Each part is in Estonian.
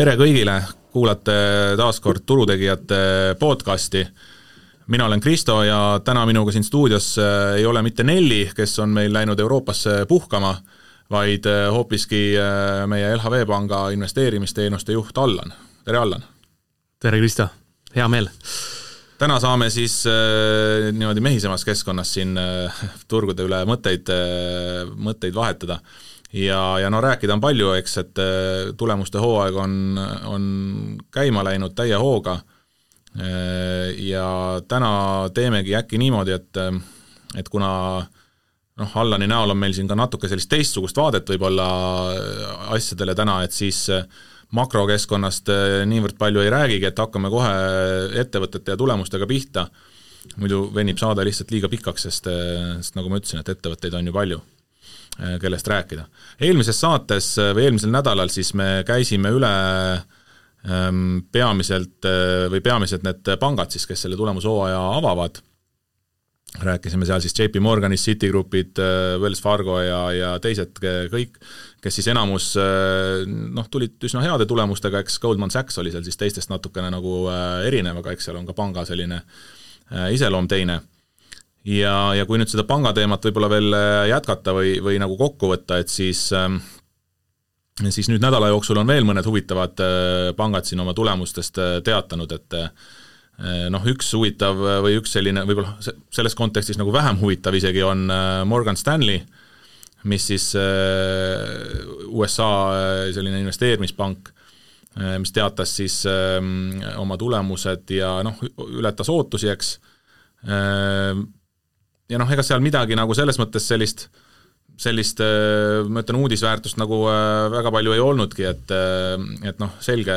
tere kõigile, kuulate taas kord Turutegijate podcasti. mina olen Kristo ja täna minuga siin stuudios äh, ei ole mitte Nelli, kes on meil läinud Euroopasse puhkama, vaid äh, hoopiski äh, meie LHV Panga investeerimisteenuste juht Allan. tere, Allan! tere, Kristo! hea meel! täna saame siis äh, niimoodi mehisemas keskkonnas siin äh, turgude üle mõtteid äh,, mõtteid vahetada ja, ja no rääkida on palju, eks, et äh, tulemuste hooaeg on, on käima läinud täie hooga. Äh, ja täna teemegi äkki niimoodi, et et kuna noh, Allani näol on meil siin ka natuke sellist teistsugust vaadet võib-olla äh, asjadele täna, et siis makrokeskkonnast niivõrd palju ei räägigi, et hakkame kohe ettevõtete ja tulemustega pihta, muidu venib saade lihtsalt liiga pikaks, sest, sest nagu ma ütlesin, et ettevõtteid on ju palju kellest rääkida. eelmises saates äh, või eelmisel nädalal siis me käisime üle ähm, peamiselt äh, või peamiselt need pangad siis, kes selle tulemushooaja avavad, rääkisime seal siis JP Morganist, Citigroupid, Wells Fargo ja, ja teised kõik, kes siis enamus noh, tulid üsna heade tulemustega, eks Goldman Sachs oli seal siis teistest natukene nagu erinev, aga eks seal on ka panga selline iseloom teine ja, ja kui nüüd seda pangateemat võib-olla veel äh, jätkata või, või nagu kokku võtta, et siis ähm, siis nüüd nädala jooksul on veel mõned huvitavad äh, pangad siin oma tulemustest äh, teatanud, et noh, üks huvitav või üks selline võib-olla selles kontekstis nagu vähem huvitav isegi on Morgan Stanley, mis siis USA selline investeerimispank, mis teatas siis ähm, oma tulemused ja noh, ületas ootusi, eks, ja noh, ega seal midagi nagu selles mõttes sellist, sellist äh, ma ütlen, uudisväärtust nagu äh, väga palju ei olnudki, et äh, et noh, selge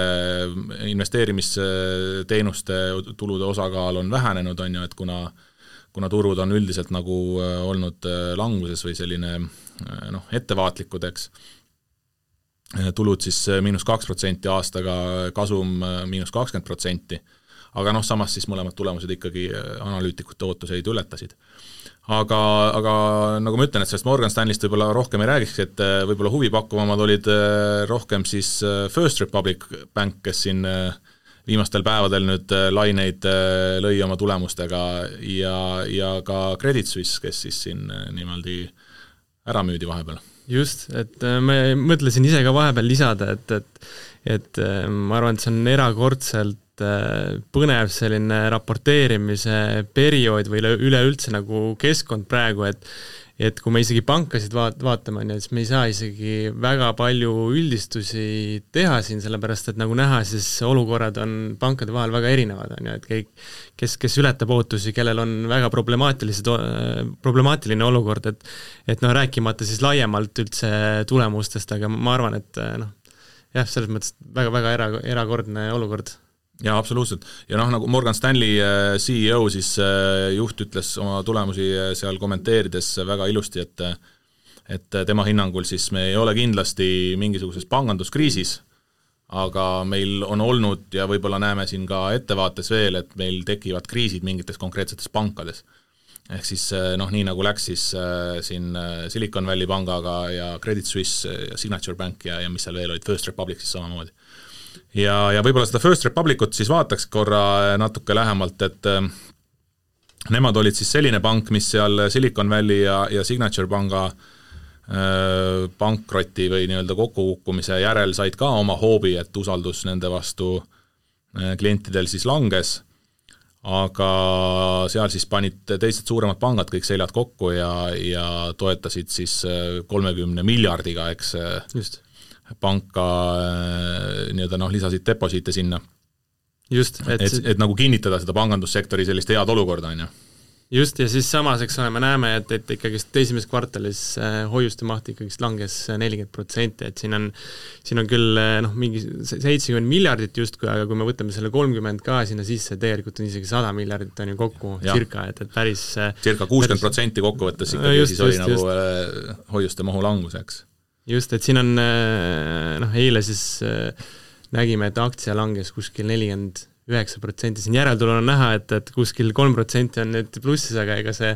investeerimisteenuste tulude osakaal on vähenenud, on ju, et kuna kuna turud on üldiselt nagu olnud languses või selline noh, ettevaatlikud, eks, tulud siis miinus kaks protsenti aastaga, kasum miinus kakskümmend protsenti, aga noh, samas siis mõlemad tulemused ikkagi analüütikute ootuseid ületasid aga, aga nagu ma ütlen, et sellest Morgan Stanleyst võib-olla rohkem ei räägiks, et äh, võib-olla huvipakkuvamad olid äh, rohkem siis äh, First Republic Bank, kes siin viimastel päevadel nüüd laineid lõi oma tulemustega ja, ja ka Credit Suisse, kes siis siin niimoodi ära müüdi vahepeal. just, et ma mõtlesin ise ka vahepeal lisada, et, et et ma arvan, et see on erakordselt Äh, põnev selline raporteerimise periood või üleüldse nagu keskkond praegu, et et kui me isegi pankasid vaat-, vaatame, on ju, siis me ei saa isegi väga palju üldistusi teha siin, sellepärast et nagu näha, siis olukorrad on pankade vahel väga erinevad, on ju, et kõik, kes, kes ületab ootusi, kellel on väga problemaatilised, problemaatiline olukord, et et noh, rääkimata siis laiemalt üldse tulemustest, aga ma arvan, et noh, jah, selles mõttes väga-väga era, erakordne olukord jaa, absoluutselt. ja noh, nagu Morgan Stanley äh, CEO siis äh, juht ütles oma tulemusi äh, seal kommenteerides väga ilusti, et et tema hinnangul siis me ei ole kindlasti mingisuguses panganduskriisis, aga meil on olnud ja võib-olla näeme siin ka ettevaates veel, et meil tekivad kriisid mingites konkreetsetes pankades. ehk siis noh, nii nagu läks siis siin Silicon Valley pangaga ja Credit Suisse ja Signature Bank ja, ja mis seal veel olid, First Republic siis samamoodi ja, ja võib-olla seda First Republicut siis vaataks korra natuke lähemalt, et äh, nemad olid siis selline pank, mis seal Silicon Valley ja, ja Signature panga äh, pankroti või nii-öelda kokkukukkumise järel said ka oma hoobi, et usaldus nende vastu äh, klientidel siis langes, aga seal siis panid teised suuremad pangad kõik seljad kokku ja, ja toetasid siis kolmekümne miljardiga, eks. Panka äh, nii-öelda noh, lisasid deposiite sinna. just, et et, et nagu kinnitada seda pangandussektori sellist head olukorda, on ju just, ja siis samas, eks ole, me näeme, et, et ikkagist esimeses kvartalis äh, hoiuste maht ikkagist langes nelikümmend protsenti, et siin on, siin on küll äh, noh, mingi seitsekümmend miljardit justkui, aga kui me võtame selle kolmkümmend ka sinna sisse, tegelikult on isegi sada miljardit on ju kokku ja. circa, et, et päris circa kuuskümmend protsenti kokkuvõttes ikkagi just, siis oli just, nagu just. hoiuste mahu langus, eks just, et siin on äh, noh, eile siis äh, nägime, et aktsia langes kuskil nelikümmend üheksa protsenti, siin järeltulul on näha, et, et kuskil kolm protsenti on nüüd plussis, aga ega see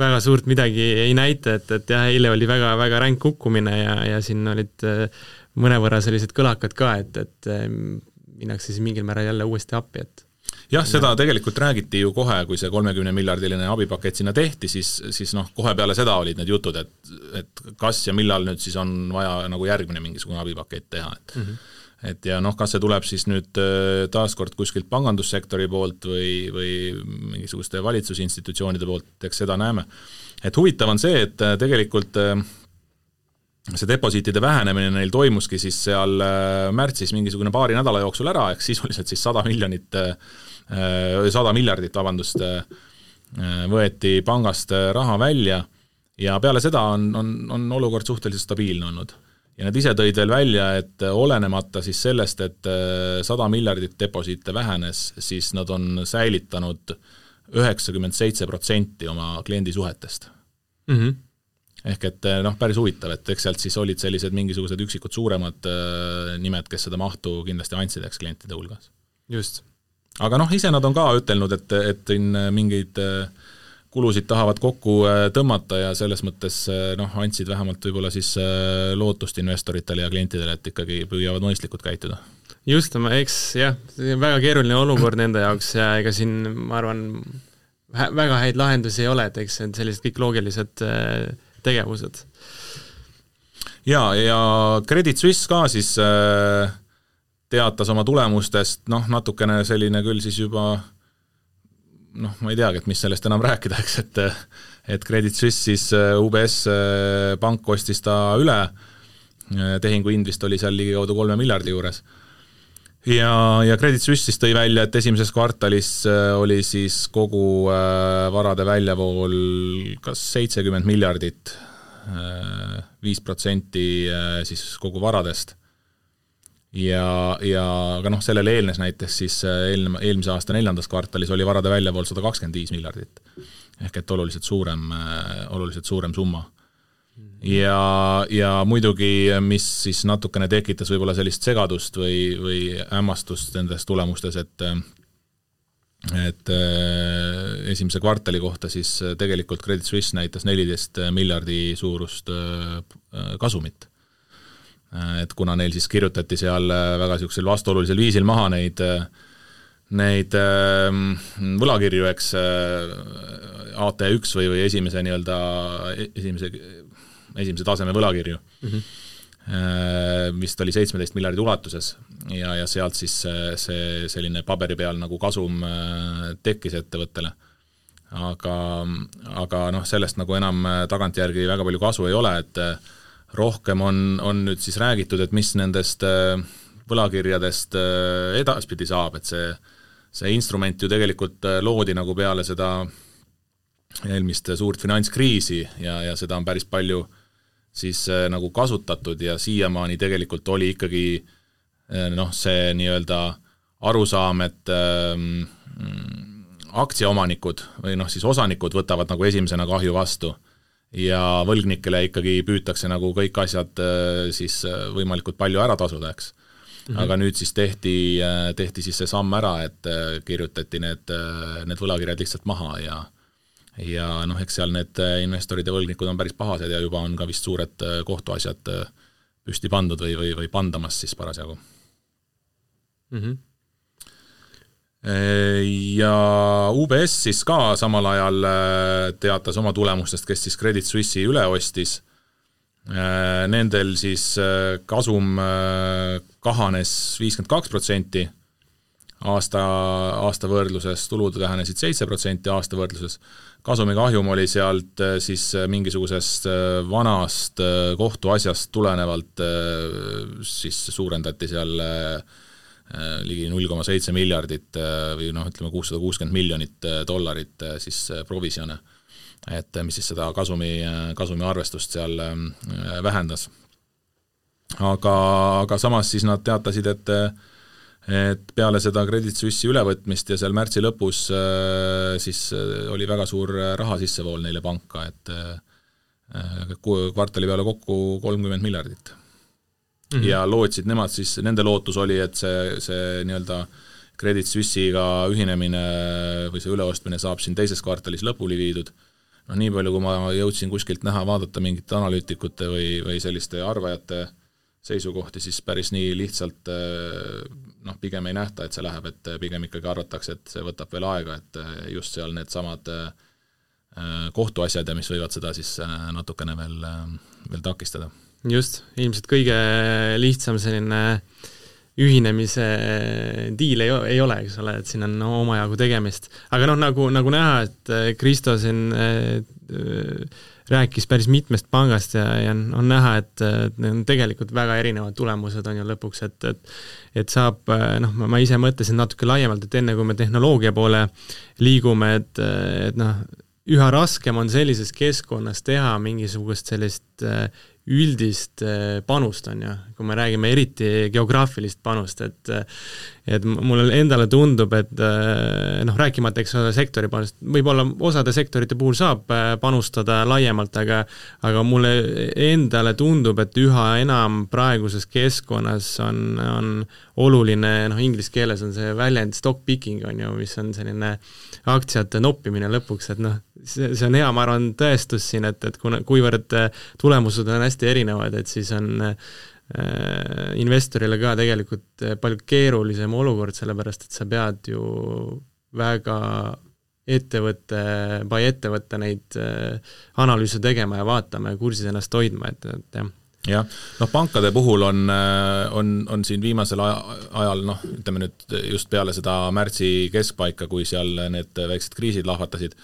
väga suurt midagi ei näita, et, et jah, eile oli väga, väga ränk kukkumine ja, ja siin olid äh, mõnevõrra sellised kõlakad ka, et, et minnakse siis mingil määral jälle uuesti appi, et jah, seda tegelikult räägiti ju kohe, kui see kolmekümne miljardiline abipakett sinna tehti, siis, siis noh, kohe peale seda olid need jutud, et et kas ja millal nüüd siis on vaja nagu järgmine mingisugune abipakett teha, et mm -hmm et ja noh, kas see tuleb siis nüüd äh, taaskord kuskilt pangandussektori poolt või, või mingisuguste valitsusinstitutsioonide poolt, eks seda näeme. et huvitav on see, et äh, tegelikult äh, see deposiitide vähenemine neil toimuski siis seal märtsis mingisugune paari nädala jooksul ära, ehk sisuliselt siis sada miljonit, sada miljardit, vabandust, võeti pangast raha välja ja peale seda on, on, on olukord suhteliselt stabiilne olnud ja nad ise tõid veel välja, et olenemata siis sellest, et äh, sada miljardit deposiite vähenes, siis nad on säilitanud üheksakümmend seitse protsenti oma kliendisuhetest mm. -hmm. ehk et äh, noh, päris huvitav, et eks sealt siis olid sellised mingisugused üksikud suuremad äh, nimed, kes seda mahtu kindlasti andsid, eks klientide hulgas. just. Aga noh, ise nad on ka ütelnud, et, et siin mingeid äh, kulusid tahavad kokku äh, tõmmata ja selles mõttes äh, noh, andsid vähemalt võib-olla siis äh, lootust investoritele ja klientidele, et ikkagi püüavad mõistlikult käituda. just, eks jah, väga keeruline olukord nende jaoks ja ega siin ma arvan, väga häid lahendusi ei ole, et eks need sellised kõik loogilised tegevused. jaa, ja Credit Suisse ka siis teatas oma tulemustest, noh, natukene selline küll siis juba noh, ma ei teagi, et mis sellest enam rääkida, eks, et et Credit Suisse siis äh, UBS äh, pank ostis ta üle, äh, tehingu hind vist oli seal ligikaudu kolme miljardi juures. ja, ja Credit Suisse siis tõi välja, et esimeses kvartalis oli siis kogu varade väljavool kas seitsekümmend miljardit, viis protsenti siis kogu varadest ja, ja aga noh, sellele eelnes näiteks siis äh, eelne, eelmise aasta neljandas kvartalis oli varade väljavool sada kakskümmend viis miljardit. ehk et oluliselt suurem, äh, oluliselt suurem summa. ja, ja muidugi, mis siis natukene tekitas võib-olla sellist segadust või, või hämmastust nendes tulemustes, et et äh, esimese kvartali kohta siis tegelikult Credit Suisse näitas neliteist miljardi suurust kasumit et kuna neil siis kirjutati seal äh, väga niisugusel vastuolulisel viisil maha neid äh, neid võlakirju, eks, AT1 või, või esimese nii-öelda, e-, esimese, esimese taseme võlakirju mm, -hmm. vist oli seitsmeteist miljardi ulatuses ja, ja sealt siis see selline paberi peal nagu kasum tekkis ettevõttele. aga, aga noh, sellest nagu enam tagantjärgi väga palju kasu ei ole, et rohkem on, on nüüd siis räägitud, et mis nendest äh, võlakirjadest äh, edaspidi saab, et see, see instrument ju tegelikult äh, loodi nagu peale seda eelmist suurt finantskriisi ja, ja seda on päris palju siis nagu kasutatud ja siiamaani tegelikult oli ikkagi noh, see nii-öelda arusaam, et ähm, aktsiaomanikud või noh, siis osanikud võtavad nagu esimesena kahju vastu ja võlgnikele ikkagi püütakse nagu kõik asjad äh, siis äh, võimalikult palju ära tasuda, eks mm. -hmm. aga nüüd siis tehti, äh, tehti siis see samm ära, et kirjutati need, need võlakirjad lihtsalt maha ja ja noh, eks seal need investorid ja võlgnikud on päris pahased ja juba on ka vist suured kohtuasjad püsti pandud või, või, või pandamas siis parasjagu mm. -hmm ja UBS siis ka samal ajal äh, teatas oma tulemustest, kes siis Credit Suisse'i üle ostis. Äh, nendel siis äh, kasum kahanes viiskümmend kaks protsenti aasta, aasta võrdluses, tulud vähenesid seitse protsenti aasta võrdluses, kasumikahjum oli sealt siis mingisugusest vanast kohtuasjast tulenevalt siis suurendati seal Äh, ligi null koma seitse miljardit äh, või noh, ütleme kuussada kuuskümmend miljonit äh, dollarit siis provisjone. et mis siis seda kasumi, kasumi arvestust seal vähendas. aga, aga samas siis nad teatasid, et et peale seda Credit Suisse'i ülevõtmist ja seal märtsi lõpus siis oli väga suur raha sissevool neile panka, et kvartali peale kokku kolmkümmend miljardit mm -hmm. ja lootsid nemad siis, nende lootus oli, et see, see nii-öelda Credit Suisse'iga ühinemine või see üleostmine saab siin teises kvartalis lõpuni viidud, noh nii palju, kui ma jõudsin kuskilt näha, vaadata mingite analüütikute või, või selliste arvajate seisukohti, siis päris nii lihtsalt noh, pigem ei nähta, et see läheb, et pigem ikkagi arvatakse, et see võtab veel aega, et just seal needsamad kohtuasjad ja mis võivad seda siis natukene veel, veel takistada. Just, ilmselt kõige lihtsam selline ühinemise diil ei, ei ole, eks ole, et siin on omajagu tegemist. aga noh, nagu, nagu näha, et Kristo siin äh, rääkis päris mitmest pangast ja, ja on näha, et need on tegelikult väga erinevad tulemused on ju lõpuks, et, et et saab, noh, ma ise mõtlesin natuke laiemalt, et enne kui me tehnoloogia poole liigume, et, et noh, üha raskem on sellises keskkonnas teha mingisugust sellist üldist panust, on ju, kui me räägime eriti geograafilist panust, et et mulle endale tundub, et äh, noh, rääkimata, eks ole, sektori panust, võib-olla osade sektorite puhul saab äh, panustada laiemalt, aga aga mulle endale tundub, et üha enam praeguses keskkonnas on, on oluline, noh, inglise keeles on see väljend stock picking, on ju, mis on selline aktsiate noppimine lõpuks, et noh, see, see on hea, ma arvan, tõestus siin, et, et kuna, kuivõrd tulemused on hästi erinevad, et siis on äh, Äh, investorile ka tegelikult äh, palju keerulisem olukord, sellepärast et sa pead ju väga ettevõtte by ettevõtte neid äh, analüüse tegema ja vaatama ja kursis ennast hoidma, et, et jah jah, noh pankade puhul on, on, on siin viimasel ajal noh, ütleme nüüd just peale seda märtsi keskpaika, kui seal need väiksed kriisid lahvatasid,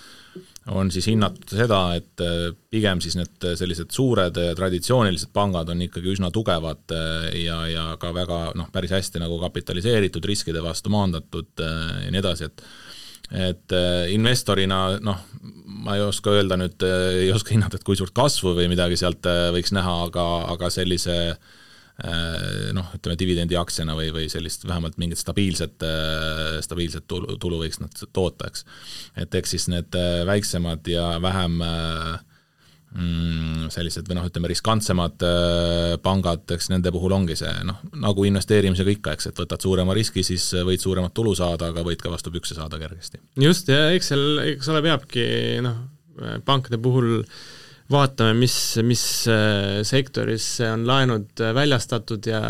on siis hinnatud seda, et äh, pigem siis need sellised suured äh, traditsioonilised pangad on ikkagi üsna tugevad äh, ja, ja ka väga noh, päris hästi nagu kapitaliseeritud, riskide vastu maandatud ja nii edasi, et et investorina noh, ma ei oska öelda nüüd, ei oska hinnata, et kui suurt kasvu või midagi sealt võiks näha, aga, aga sellise äh, Äh, noh, ütleme dividendiaktsiana või, või sellist vähemalt mingit stabiilset, äh, stabiilset tulu, tulu võiks nad toota, eks. et eks siis need äh, väiksemad ja vähem mm, sellised või noh, ütleme riskantsemad pangad, eks nende puhul ongi see noh, nagu investeerimisega ikka, eks, et võtad suurema riski, siis võid suuremat tulu saada, aga võid ka vastu pükse saada kergesti. just, ja eks seal, eks ole, peabki noh, pankade puhul äh, vaatame, mis, mis äh, sektoris on laenud äh, väljastatud ja,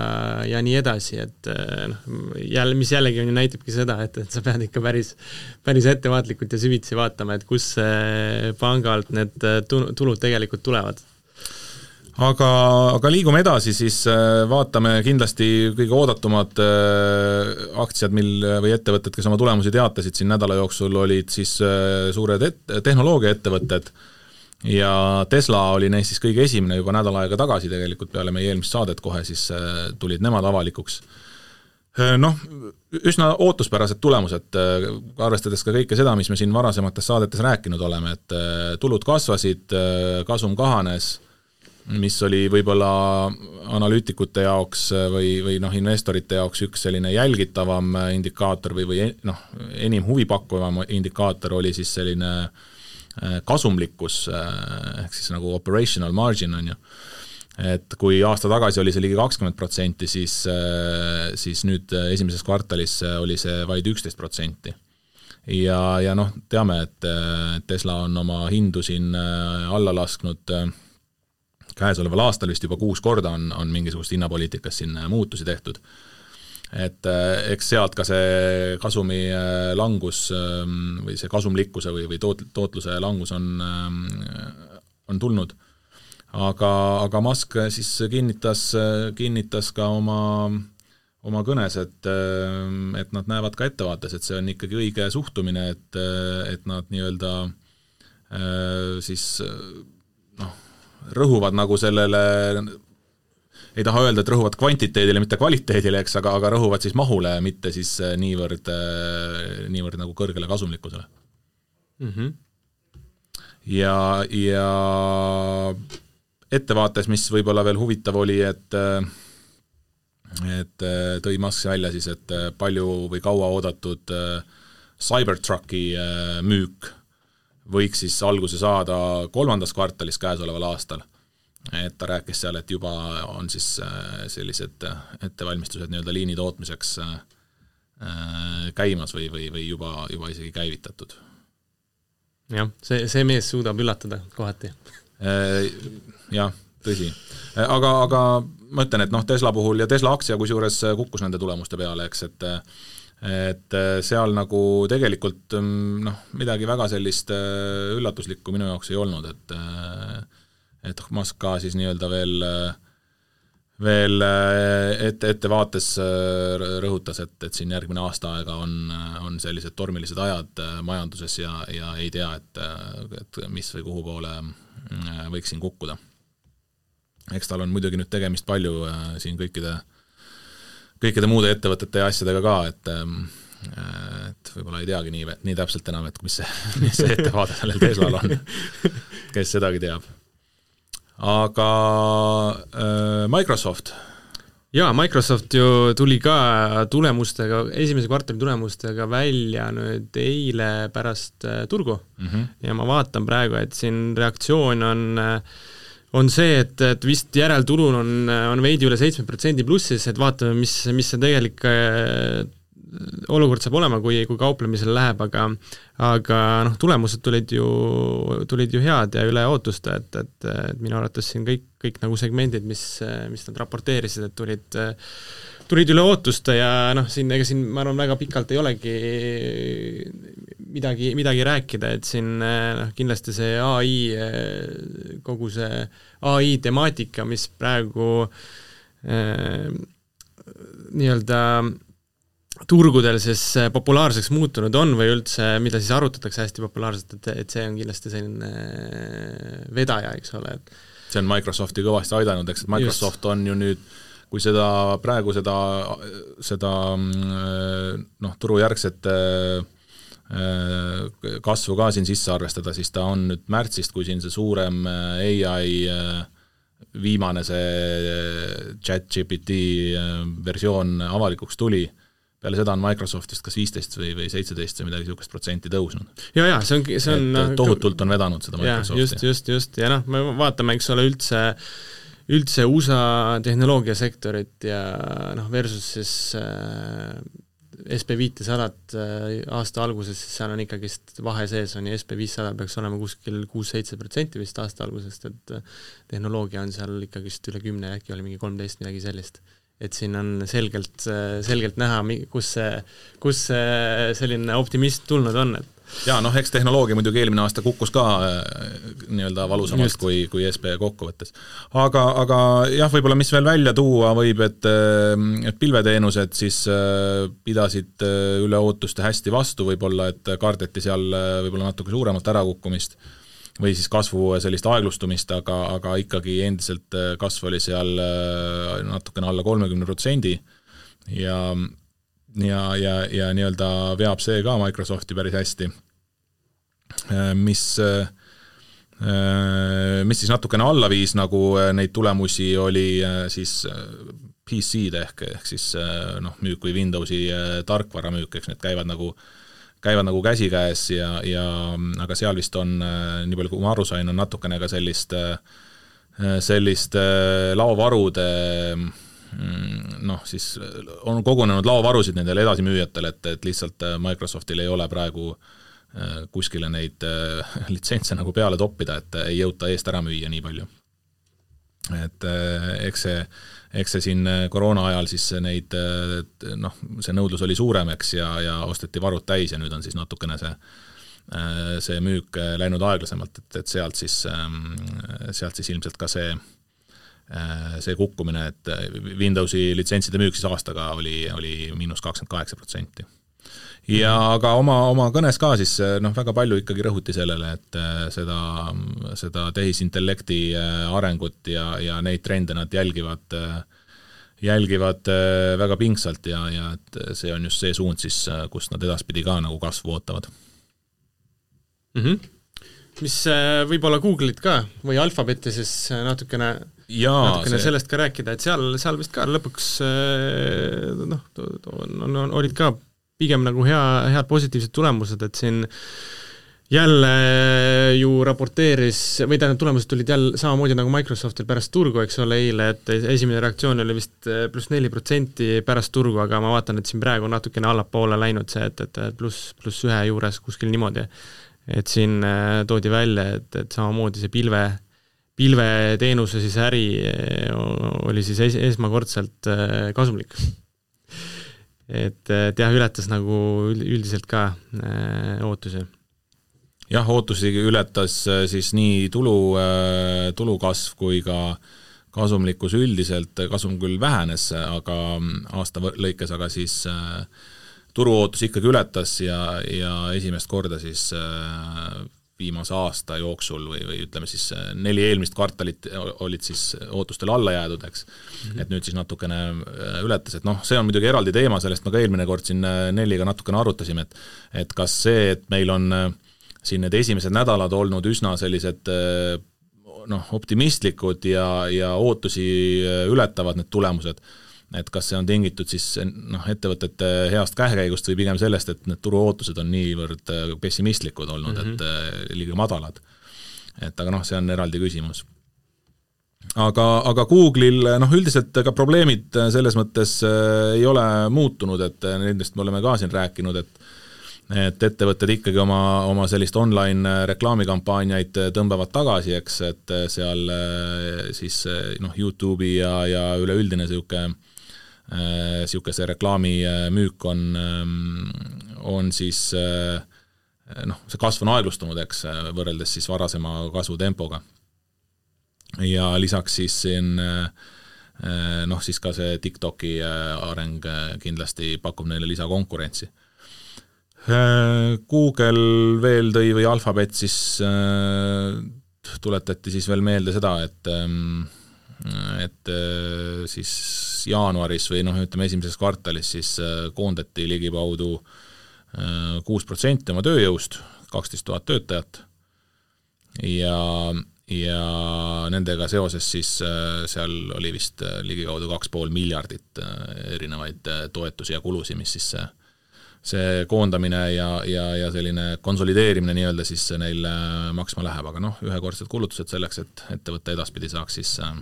ja nii edasi, et äh, noh, jälle, mis jällegi on ju näitabki seda, et, et sa pead ikka päris, päris ettevaatlikult ja süvitsi vaatama, et kus pangalt need tulud tegelikult tulevad. Aga, aga liigume edasi, siis vaatame kindlasti kõige oodatumad aktsiad, mil, või ettevõtted, kes oma tulemusi teatasid siin nädala jooksul, olid siis suured et-, tehnoloogiaettevõtted ja Tesla oli neist siis kõige esimene juba nädal aega tagasi tegelikult, peale meie eelmist saadet kohe siis äh, tulid nemad avalikuks. Äh, noh, üsna ootuspärased tulemused, äh, arvestades ka kõike seda, mis me siin varasemates saadetes rääkinud oleme, et tulud kasvasid, kasum kahanes, mis oli võib-olla analüütikute jaoks või, või noh, investorite jaoks üks selline jälgitavam indikaator või, või noh, enim huvipakkuvam indikaator oli siis selline äh, kasumlikkus äh, ehk siis nagu operational margin on ju, et kui aasta tagasi oli see ligi kakskümmend protsenti, siis, äh, siis nüüd esimeses kvartalis oli see vaid üksteist protsenti. ja, ja noh, teame, et Tesla on oma hindu siin alla lasknud käesoleval aastal vist juba kuus korda on, on mingisugust hinnapoliitikas siin muutusi tehtud et äh, eks sealt ka see kasumi äh, langus ähm, või see kasumlikkuse või, või toot-, tootluse langus on, ähm, on tulnud. aga, aga Musk siis kinnitas, kinnitas ka oma, oma kõnes, et, et nad näevad ka ettevaates, et see on ikkagi õige suhtumine, et, et nad nii-öelda äh, siis noh, rõhuvad nagu sellele ei taha öelda, et rõhuvad kvantiteedile, mitte kvaliteedile, eks, aga, aga rõhuvad siis mahule, mitte siis äh, niivõrd, äh, niivõrd nagu kõrgele kasumlikkusele mm. -hmm. ja, ja ettevaates, mis võib-olla veel huvitav oli, et äh, et tõi Musk välja siis, et palju või kaua oodatud Cybertrucki müük võiks siis alguse saada kolmandas kvartalis käesoleval aastal et ta rääkis seal, et juba on siis äh, sellised äh, ettevalmistused nii-öelda liini tootmiseks äh, käimas või, või, või juba, juba isegi käivitatud. jah, see, see mees suudab üllatada kohati. jah, tõsi. aga, aga ma ütlen, et noh, Tesla puhul ja Tesla aktsia kusjuures kukkus nende tulemuste peale, eks, et et seal nagu tegelikult mm, noh, midagi väga sellist üllatuslikku minu jaoks ei olnud, et et Musk ka siis nii-öelda veel veel ette, ettevaates rõhutas, et, et siin järgmine aasta aega on, on sellised tormilised ajad majanduses ja, ja ei tea, et, et mis või kuhu poole võiks siin kukkuda eks tal on muidugi nüüd tegemist palju äh, siin kõikide, kõikide muude ettevõtete ja asjadega ka, et ähm, äh, et võib-olla ei teagi nii, nii täpselt enam, et mis see, mis see ettevaade sellel Teslal on, kes sedagi teab. Aga äh, Microsoft jaa, Microsoft ju tuli ka tulemustega, esimese kvartali tulemustega välja nüüd eile pärast äh, turgu mm -hmm. ja ma vaatan praegu, et siin reaktsioon on äh, on see, et, et vist järeltulul on, on veidi üle seitsme protsendi plussis, et vaatame, mis, mis see tegelik äh, olukord saab olema, kui, kui kauplemisele läheb, aga aga noh, tulemused tulid ju, tulid ju head ja üle ootuste, et, et, et minu arvates siin kõik, kõik nagu segmendid, mis, mis nad raporteerisid, et tulid tulid üle ootuste ja noh, siin ega siin ma arvan, väga pikalt ei olegi midagi, midagi rääkida, et siin noh, kindlasti see ai, kogu see ai temaatika, mis praegu äh, nii-öelda turgudel siis populaarseks muutunud on või üldse, mida siis arutatakse hästi populaarselt, et, et see on kindlasti selline vedaja, eks ole, et see on Microsofti kõvasti aidanud, eks, et Microsoft Just. on ju nüüd kui seda, praegu seda, seda noh, turujärgset Äh, kasvu ka siin sisse arvestada, siis ta on nüüd märtsist, kui siin see suurem äh, ai äh, viimane see chat GPT versioon avalikuks tuli, peale seda on Microsoftist kas viisteist või, või seitseteist või midagi niisugust protsenti tõusnud. ja, ja see on, see on et tohutult on vedanud seda Microsofti. just, just, just, ja noh, me vaatame, eks ole, üldse üldse USA tehnoloogiasektorit ja noh, versus siis äh, SB viitesadat äh, aasta alguses, siis seal on ikkagist vahe sees on ja SB viissada peaks olema kuskil kuus-seitse protsenti vist aasta algusest, et äh, tehnoloogia on seal ikkagist üle kümne, äkki oli mingi kolmteist, midagi sellist. Et siin on selgelt, selgelt näha, kus see, kus see selline optimism tulnud on, et jaa, noh eks tehnoloogia muidugi eelmine aasta kukkus ka äh, nii-öelda valusamalt Just. kui, kui SB kokkuvõttes. aga, aga jah, võib-olla mis veel välja tuua võib, et, äh, et pilveteenused siis äh, pidasid üle ootuste hästi vastu võib-olla, et kardeti seal võib-olla natuke suuremat ärakukkumist või siis kasvu sellist aeglustumist, aga, aga ikkagi endiselt kasv oli seal natukene alla kolmekümne protsendi ja ja, ja, ja nii-öelda veab see ka Microsofti päris hästi. Äh, mis, äh, mis siis natukene alla viis nagu äh, neid tulemusi, oli siis PC-d ehk, ehk siis noh, müük või Windowsi tarkvaramüük, eks need käivad nagu käivad nagu käsikäes ja, ja aga seal vist on, nii palju kui ma aru sain, on natukene ka sellist, sellist laovarude Mm, noh, siis on kogunenud laovarusid nendele edasimüüjatele, et, et lihtsalt äh, Microsoftil ei ole praegu äh, kuskile neid äh, litsentse nagu peale toppida, et ei jõuta eest ära müüa nii palju. Et eks see, eks see siin koroona ajal siis neid noh, see nõudlus oli suurem, eks, ja, ja osteti varud täis ja nüüd on siis natukene see see müük läinud aeglasemalt, et, et sealt siis, ähm, sealt siis ilmselt ka see Äh, see kukkumine, et äh, Windowsi litsentside müük siis aastaga oli, oli miinus kakskümmend kaheksa protsenti. Ja aga oma, oma kõnes ka siis äh, noh, väga palju ikkagi rõhuti sellele, et seda, seda tehisintellekti arengut ja, ja neid trende nad jälgivad, jälgivad väga pingsalt ja, ja et see on just see suund siis, kust nad edaspidi ka nagu kasvu ootavad mm. -hmm mis võib-olla Google'it ka või Alphabeti siis natukene natukene see... sellest ka rääkida, et seal, seal vist ka lõpuks eh, noh, on, on, olid ka pigem nagu hea, head positiivsed tulemused, et siin jälle ju raporteeris, või tähendab, tulemused tulid jälle samamoodi nagu Microsoftil pärast turgu, eks ole, eile, et esimene reaktsioon oli vist eh, pluss neli protsenti pärast turgu, aga ma vaatan, et siin praegu on natukene allapoole läinud see, et, et pluss, pluss ühe juures kuskil niimoodi. et siin eh, toodi välja, et, et samamoodi see pilve, pilveteenuse siis äri eh, oli siis es-, esmakordselt kasumlik et, et jah, ületas nagu üldiselt ka ootusi. Jah, ootusi ületas äh, siis nii tulu, äh, tulukasv kui ka kasumlikkus üldiselt, kasum küll vähenes, aga mm, aasta lõikes, aga siis äh, turuootus ikkagi ületas ja, ja esimest korda siis viimase aasta jooksul või, või ütleme siis neli eelmist kvartalit olid siis ootustele alla jäädud, eks mm. -hmm. et nüüd siis natukene ületas, et noh, see on muidugi eraldi teema, sellest me ka eelmine kord siin Nelliga natukene arutasime, et et kas see, et meil on äh, siin need esimesed nädalad olnud üsna sellised noh, optimistlikud ja, ja ootusi ületavad need tulemused, et kas see on tingitud siis noh, ettevõtete heast käekäigust või pigem sellest, et need turuootused on niivõrd eh, pessimistlikud olnud mm, -hmm. et liiga madalad. et aga noh, see on eraldi küsimus aga, aga Google'il noh, üldiselt ega probleemid selles mõttes ei ole muutunud, et nendest me oleme ka siin rääkinud, et et ettevõtted ikkagi oma, oma sellist online äh, reklaamikampaaniaid äh, tõmbavad tagasi, eks, et äh, seal siis noh, Youtube'i ja, ja üleüldine niisugune niisugune see reklaamimüük on, ähm, on siis noh, see kasv on aeglustunud, eks, võrreldes siis varasema kasvutempoga. ja lisaks siis siin noh, siis ka see TikToki areng kindlasti pakub neile lisakonkurentsi Äh, Google veel tõi või Alphabet siis äh, tuletati siis veel meelde seda, et ähm, et äh, siis jaanuaris või noh, ütleme esimeses kvartalis siis koondati ligikaudu kuus protsenti oma tööjõust, kaksteist tuhat töötajat, ja, ja nendega seoses siis seal oli vist ligikaudu kaks pool miljardit erinevaid toetusi ja kulusid, mis siis see see koondamine ja, ja, ja selline konsolideerimine nii-öelda siis neil äh, maksma läheb, aga noh, ühekordsed kulutused selleks, et ettevõte edaspidi saaks siis äh,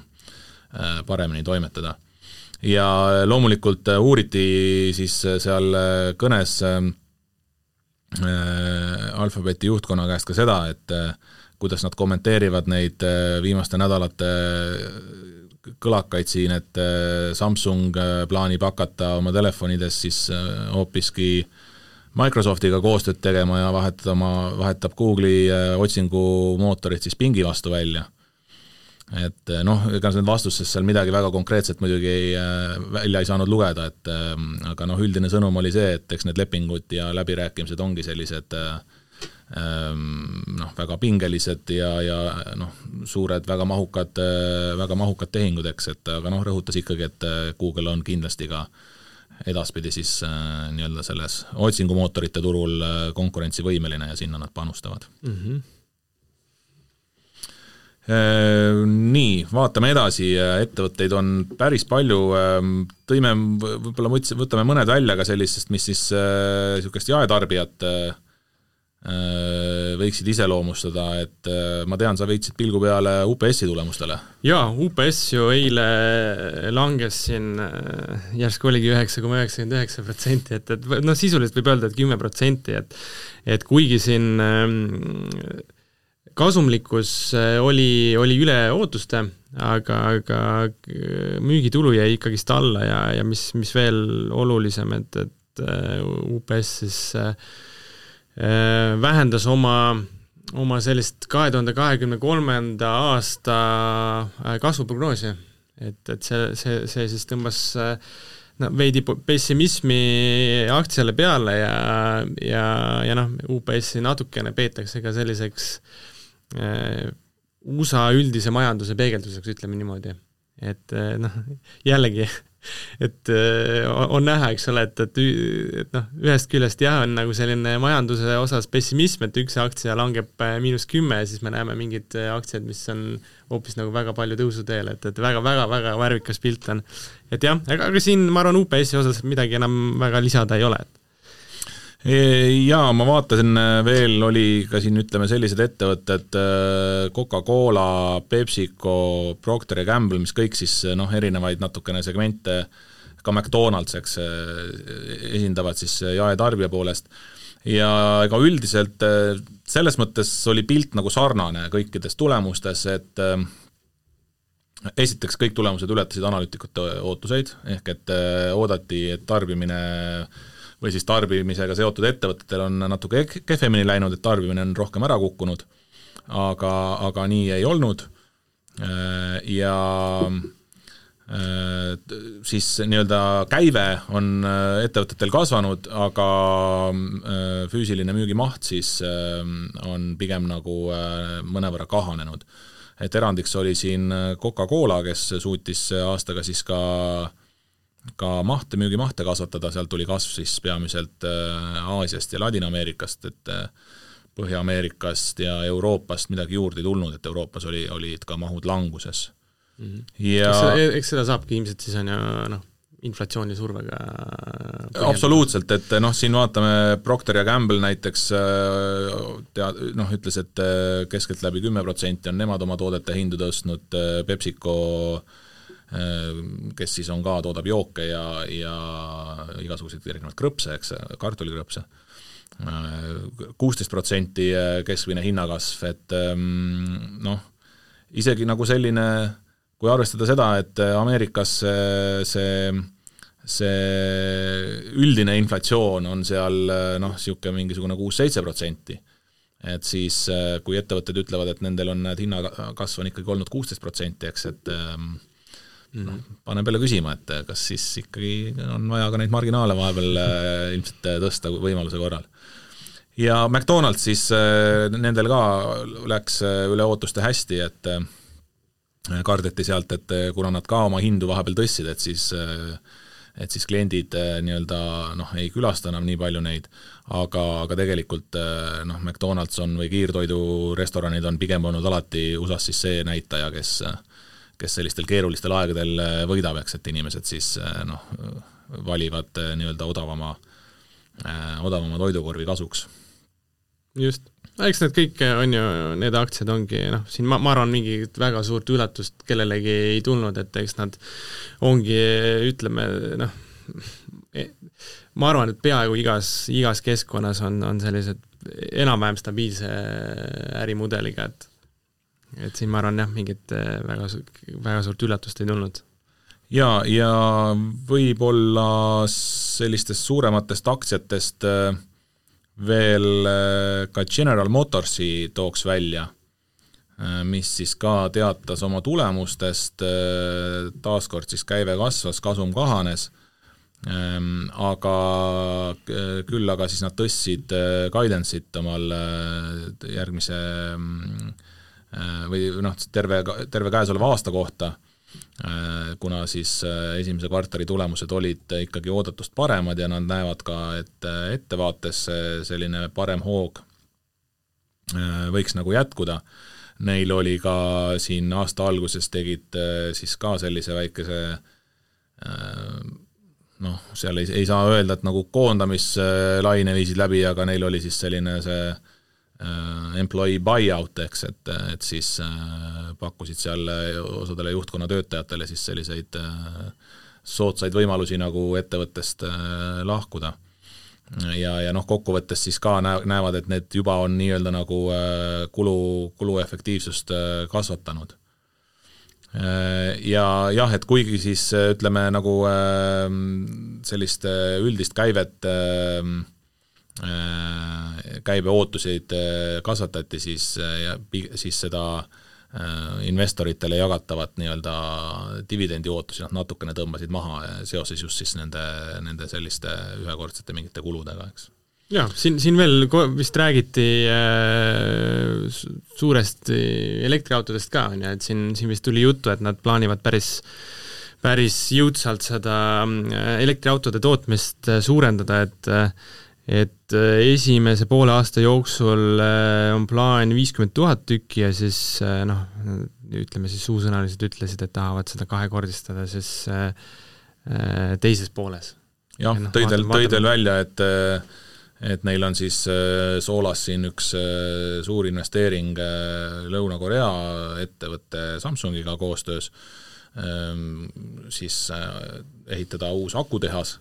äh, paremini toimetada. Ja loomulikult uuriti siis seal kõnes Alphabeti juhtkonna käest ka seda, et kuidas nad kommenteerivad neid viimaste nädalate kõlakaid siin, et äh, Samsung äh, plaanib hakata oma telefonides siis äh, hoopiski Microsoftiga koostööd tegema ja vahetada oma, vahetab Google'i otsingumootorit siis pingi vastu välja. Et noh, ega need vastustest seal midagi väga konkreetset muidugi ei, välja ei saanud lugeda, et aga noh, üldine sõnum oli see, et eks need lepingud ja läbirääkimised ongi sellised noh, väga pingelised ja, ja noh, suured, väga mahukad, väga mahukad tehingud, eks, et aga noh, rõhutas ikkagi, et Google on kindlasti ka edaspidi siis nii-öelda selles otsingumootorite turul konkurentsivõimeline ja sinna nad panustavad mm. -hmm. Nii, vaatame edasi, ettevõtteid on päris palju, ehm, tõime, võib-olla võtame mõned välja ka sellistest, mis siis niisugust jaetarbijat äh, Äh, võiksid iseloomustada, et äh, ma tean, sa veitsid pilgu peale UPS-i tulemustele. jaa, UPS ju eile langes siin, äh, järsku oligi üheksa koma üheksakümmend üheksa protsenti, et, et noh, sisuliselt võib öelda, et kümme protsenti, et et kuigi siin ähm, kasumlikkus oli, oli üle ootuste, aga, aga müügitulu jäi ikkagist alla ja, ja mis, mis veel olulisem, et, et UPS siis äh, Äh, vähendas oma, oma sellist kahe tuhande kahekümne kolmanda aasta äh, kasvuprognoosi. et, et see, see, see siis tõmbas äh, no veidi pessimismi aktsiale peale ja, ja, ja noh, UPS-i natukene peetakse ka selliseks äh, USA üldise majanduse peegelduseks, ütleme niimoodi. et noh, jällegi et äh, on näha, eks ole, et, et, et noh, ühest küljest jah, on nagu selline majanduse osas pessimism, et üks aktsia langeb äh, miinus kümme ja siis me näeme mingeid äh, aktsiaid, mis on hoopis nagu väga palju tõusuteel, et, et väga-väga-väga värvikas pilt on. et jah, aga, aga siin ma arvan, UPS-i osas midagi enam väga lisada ei ole jaa, ma vaatasin, veel oli ka siin ütleme sellised ettevõtted Coca-Cola, PepsiCo, Procter ja Gamble, mis kõik siis noh, erinevaid natukene segmente ka McDonalds, eks, esindavad siis jaetarbija poolest. Ja ega üldiselt selles mõttes oli pilt nagu sarnane kõikides tulemustes, et esiteks kõik tulemused ületasid analüütikute ootuseid, ehk et oodati, et tarbimine või siis tarbimisega seotud ettevõtetel on natuke kehvemini läinud, et tarbimine on rohkem ära kukkunud, aga, aga nii ei olnud ja siis nii-öelda käive on ettevõtetel kasvanud, aga füüsiline müügimaht siis on pigem nagu mõnevõrra kahanenud. et erandiks oli siin Coca-Cola, kes suutis aastaga siis ka ka mahte, müügimahte kasvatada, sealt tuli kasv siis peamiselt Aasiast ja Ladina-Ameerikast, et Põhja-Ameerikast ja Euroopast midagi juurde ei tulnud, et Euroopas oli, olid ka mahud languses mm. -hmm. ja eks seda, eks seda saabki ilmselt siis on ju noh, inflatsiooni survega absoluutselt, et noh, siin vaatame, Procter ja Gamble näiteks tea-, noh, ütles, et keskeltläbi kümme protsenti on nemad oma toodete hindu tõstnud, PepsiCo kes siis on ka, toodab jooke ja, ja igasuguseid erinevaid krõpse, eks, kartulikrõpse, kuusteist protsenti keskmine hinnakasv, et noh, isegi nagu selline, kui arvestada seda, et Ameerikas see, see see üldine inflatsioon on seal noh, niisugune mingisugune kuus-seitse protsenti, et siis kui ettevõtted ütlevad, et nendel on, näed, hinnakasv on ikkagi olnud kuusteist protsenti, eks, et noh, paneb jälle küsima, et kas siis ikkagi on vaja ka neid marginaale vahepeal ilmselt tõsta võimaluse korral. Ja McDonalds siis, nendel ka läks üle ootuste hästi, et kardeti sealt, et kuna nad ka oma hindu vahepeal tõstsid, et siis et siis kliendid nii-öelda noh, ei külasta enam nii palju neid, aga, aga tegelikult noh, McDonalds on või kiirtoidurestoranid on pigem olnud alati USA-s siis see näitaja, kes kes sellistel keerulistel aegadel võidab, eks, et inimesed siis noh, valivad nii-öelda odavama, odavama toidukorvi kasuks. Just, eks need kõik on ju, need aktsiad ongi noh, siin ma, ma arvan, mingit väga suurt üllatust kellelegi ei tulnud, et eks nad ongi, ütleme noh, e, ma arvan, et peaaegu igas, igas keskkonnas on, on sellised enam-vähem stabiilse ärimudeliga, et et siin ma arvan jah, mingit väga, väga suurt üllatust ei tulnud. Ja, ja võib-olla sellistest suurematest aktsiatest äh, veel äh, ka General Motorsi tooks välja, äh, mis siis ka teatas oma tulemustest, äh, taaskord siis käive kasvas, kasum kahanes, ähm, aga küll aga siis nad tõstsid guidance'it omal järgmise või noh, terve, terve käesoleva aasta kohta Äh, kuna siis äh, esimese kvartali tulemused olid ikkagi oodatust paremad ja nad näevad ka, et äh, ettevaates selline parem hoog võiks nagu jätkuda. Neil oli ka siin aasta alguses tegid siis ka sellise väikese noh, seal ei, ei saa öelda, et nagu koondamislaine viisid läbi, aga neil oli siis selline see Äh, employee buyout, eks, et, et siis äh, pakkusid seal osadele juhtkonna töötajatele siis selliseid äh, soodsaid võimalusi nagu ettevõttest lahkuda. ja, ja noh, kokkuvõttes siis ka näe-, näevad, et need juba on nii-öelda nagu kulu, kuluefektiivsust kasvatanud. Ja jah, et kuigi siis ütleme nagu sellist üldist käivet äh, Äh, käibeootuseid äh, kasvatati, siis, äh, siis seda investoritele jagatavat nii-öelda dividendiootusi nad natukene tõmbasid maha seoses just siis nende, nende selliste ühekordsete mingite kuludega, eks. Jah, siin, siin veel vist räägiti äh, suuresti elektriautodest ka, on ju, et siin, siin vist tuli juttu, et nad plaanivad päris päris jõudsalt seda elektriautode tootmist suurendada, et et äh, esimese poole aasta jooksul äh, on plaan viiskümmend tuhat tükki ja siis äh, noh, ütleme siis suusõnaliselt ütlesid, et tahavad seda kahekordistada siis teises pooles. jah, tõid veel, tõid veel välja, et et neil on siis soolas siin üks suur investeering Lõuna-Korea ettevõtte Samsungiga koostöös, ähm, siis ehitada uus akutehas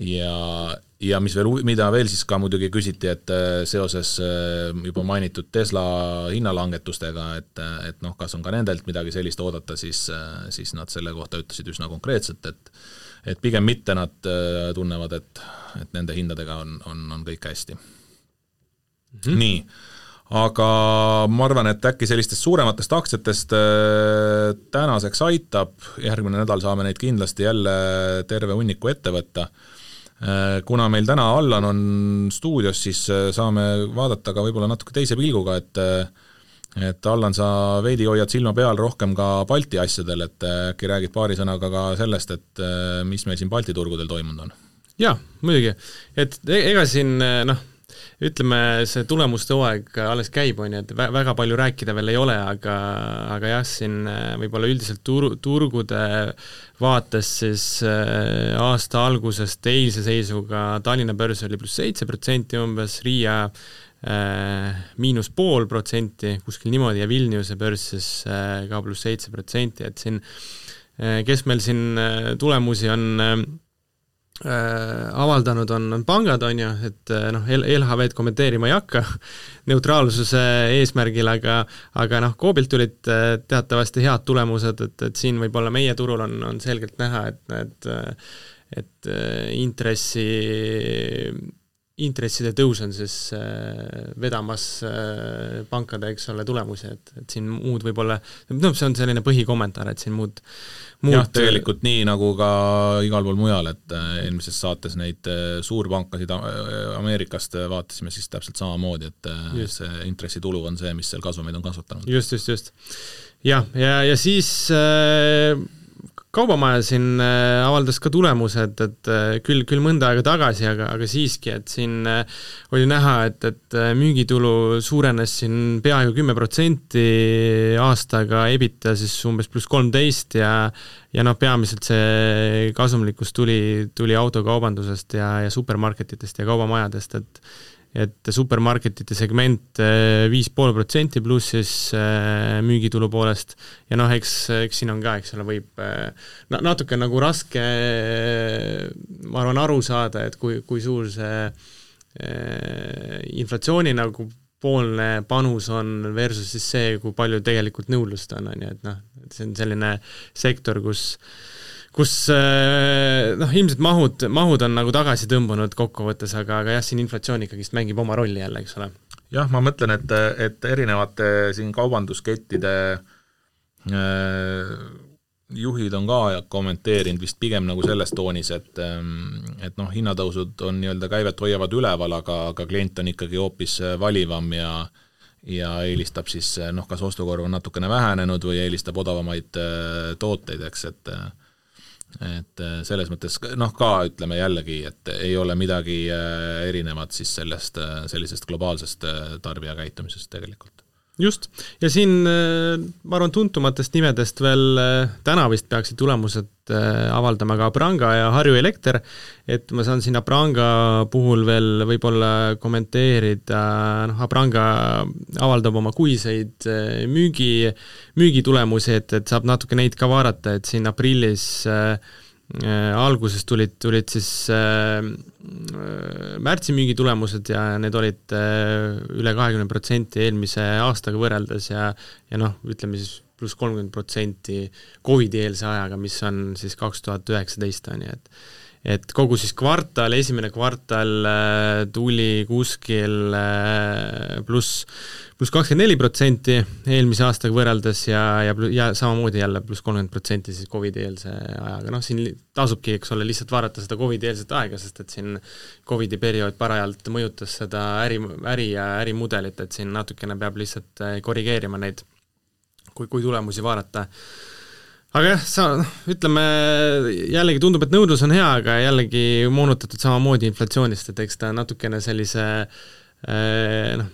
ja, ja mis veel, mida veel siis ka muidugi küsiti, et äh, seoses äh, juba mainitud Tesla hinnalangetustega, et, et noh, kas on ka nendelt midagi sellist oodata, siis, äh, siis nad selle kohta ütlesid üsna konkreetselt, et et pigem mitte nad tunnevad, et, et nende hindadega on, on, on kõik hästi mm. -hmm. nii, aga ma arvan, et äkki sellistest suurematest aktsiatest tänaseks aitab, järgmine nädal saame neid kindlasti jälle terve hunniku ette võtta Äh, kuna meil täna Allan on stuudios, siis äh, saame vaadata ka võib-olla natuke teise pilguga, et äh, et Allan, sa veidi hoiad silma peal rohkem ka Balti asjadel, et äkki räägid paari sõnaga ka sellest, et mis meil siin Balti turgudel toimunud on? jaa, muidugi, et e-, ega siin noh, ütleme, see tulemuste hooaeg alles käib, on ju, et väga palju rääkida veel ei ole, aga, aga jah, siin äh, võib-olla üldiselt tur-, turgude vaates siis äh, aasta algusest eilse seisuga Tallinna börs oli pluss seitse protsenti umbes, Riia äh, miinus pool protsenti, kuskil niimoodi, ja Vilniuse börs siis ka pluss seitse protsenti, et siin kes meil siin tulemusi on Äh, avaldanud on, on pangad, on ju, et äh, noh, LHV-d kommenteerima ei hakka neutraalsuse eesmärgil, aga aga noh, Coobilt tulid äh, teatavasti head tulemused, et, et siin võib-olla meie turul on, on selgelt näha, et need et intressi, intresside tõus on siis vedamas pankade, eks ole, tulemusi, et, et siin muud võib-olla, noh, see on selline põhikommentaar, et siin muud jah, tegelikult nii nagu ka igal pool mujal, et äh, eelmises saates neid äh, suurpankasid äh, Ameerikast vaatasime siis täpselt samamoodi, et just. see intressitulu on see, mis seal kasumeid on kasvatanud. just, just, just. jah, ja, ja, ja siis äh, kaubamaja siin äh, avaldas ka tulemused, et äh, küll, küll mõnda aega tagasi, aga, aga siiski, et siin äh, oli näha, et, et müügitulu suurenes siin peaaegu kümme protsenti aastaga, EBITDA siis umbes pluss kolmteist ja ja noh, peamiselt see kasumlikkus tuli, tuli autokaubandusest ja, ja supermarketitest ja kaubamajadest, et et supermarketite segment eh, viis pool protsenti plussis eh, müügitulu poolest. Ja noh, eks, eks siin on ka, eks ole, võib eh, na-, natuke nagu raske ma arvan, aru saada, et kui, kui suur see inflatsiooni nagu poolne panus on versus siis see, kui palju tegelikult nõudlust on, on ju, et noh, see on selline sektor, kus kus eh, noh, ilmselt mahud, mahud on nagu tagasi tõmbunud kokkuvõttes, aga, aga jah, siin inflatsioon ikkagist mängib oma rolli jälle, eks ole. jah, ma mõtlen, et, et erinevate siin kaubanduskettide äh, juhid on ka kommenteerinud vist pigem nagu selles toonis, et et noh, hinnatõusud on nii-öelda käivet hoiavad üleval, aga, aga klient on ikkagi hoopis valivam ja ja eelistab siis noh, kas ostukorv on natukene vähenenud või eelistab odavamaid äh, tooteid, eks, et äh, et äh, selles mõttes noh, ka ütleme jällegi, et ei ole midagi äh, erinevat siis sellest, äh, sellisest globaalsest tarbija käitumisest tegelikult just, ja siin ma arvan, tuntumatest nimedest veel täna vist peaksid tulemused avaldama ka Pranga ja Harju Elekter, et ma saan siin Pranga puhul veel võib-olla kommenteerida, noh, Pranga avaldab oma kuiseid müügi, müügitulemusi, et, et saab natuke neid ka vaadata, et siin aprillis äh, Äh, alguses tulid, tulid siis äh, äh, märtsi müügitulemused ja need olid äh, üle kahekümne protsenti eelmise aastaga võrreldes ja ja noh, ütleme siis pluss kolmkümmend protsenti Covidi-eelse ajaga, mis on siis kaks tuhat üheksateist, on ju, et et kogu siis kvartal, esimene kvartal äh, tuli kuskil äh, pluss pluss kakskümmend neli protsenti eelmise aastaga võrreldes ja, ja, ja samamoodi jälle pluss kolmkümmend protsenti siis Covidi-eelse ajaga, noh siin tasubki, eks ole, lihtsalt vaadata seda Covidi-eelset aega, sest et siin Covidi periood parajalt mõjutas seda äri, äri ja ärimudelit, et siin natukene peab lihtsalt äh, korrigeerima neid, kui, kui tulemusi vaadata aga jah, sa, ütleme jällegi tundub, et nõudlus on hea, aga jällegi moonutatud samamoodi inflatsioonist, et eks ta natukene sellise äh, noh,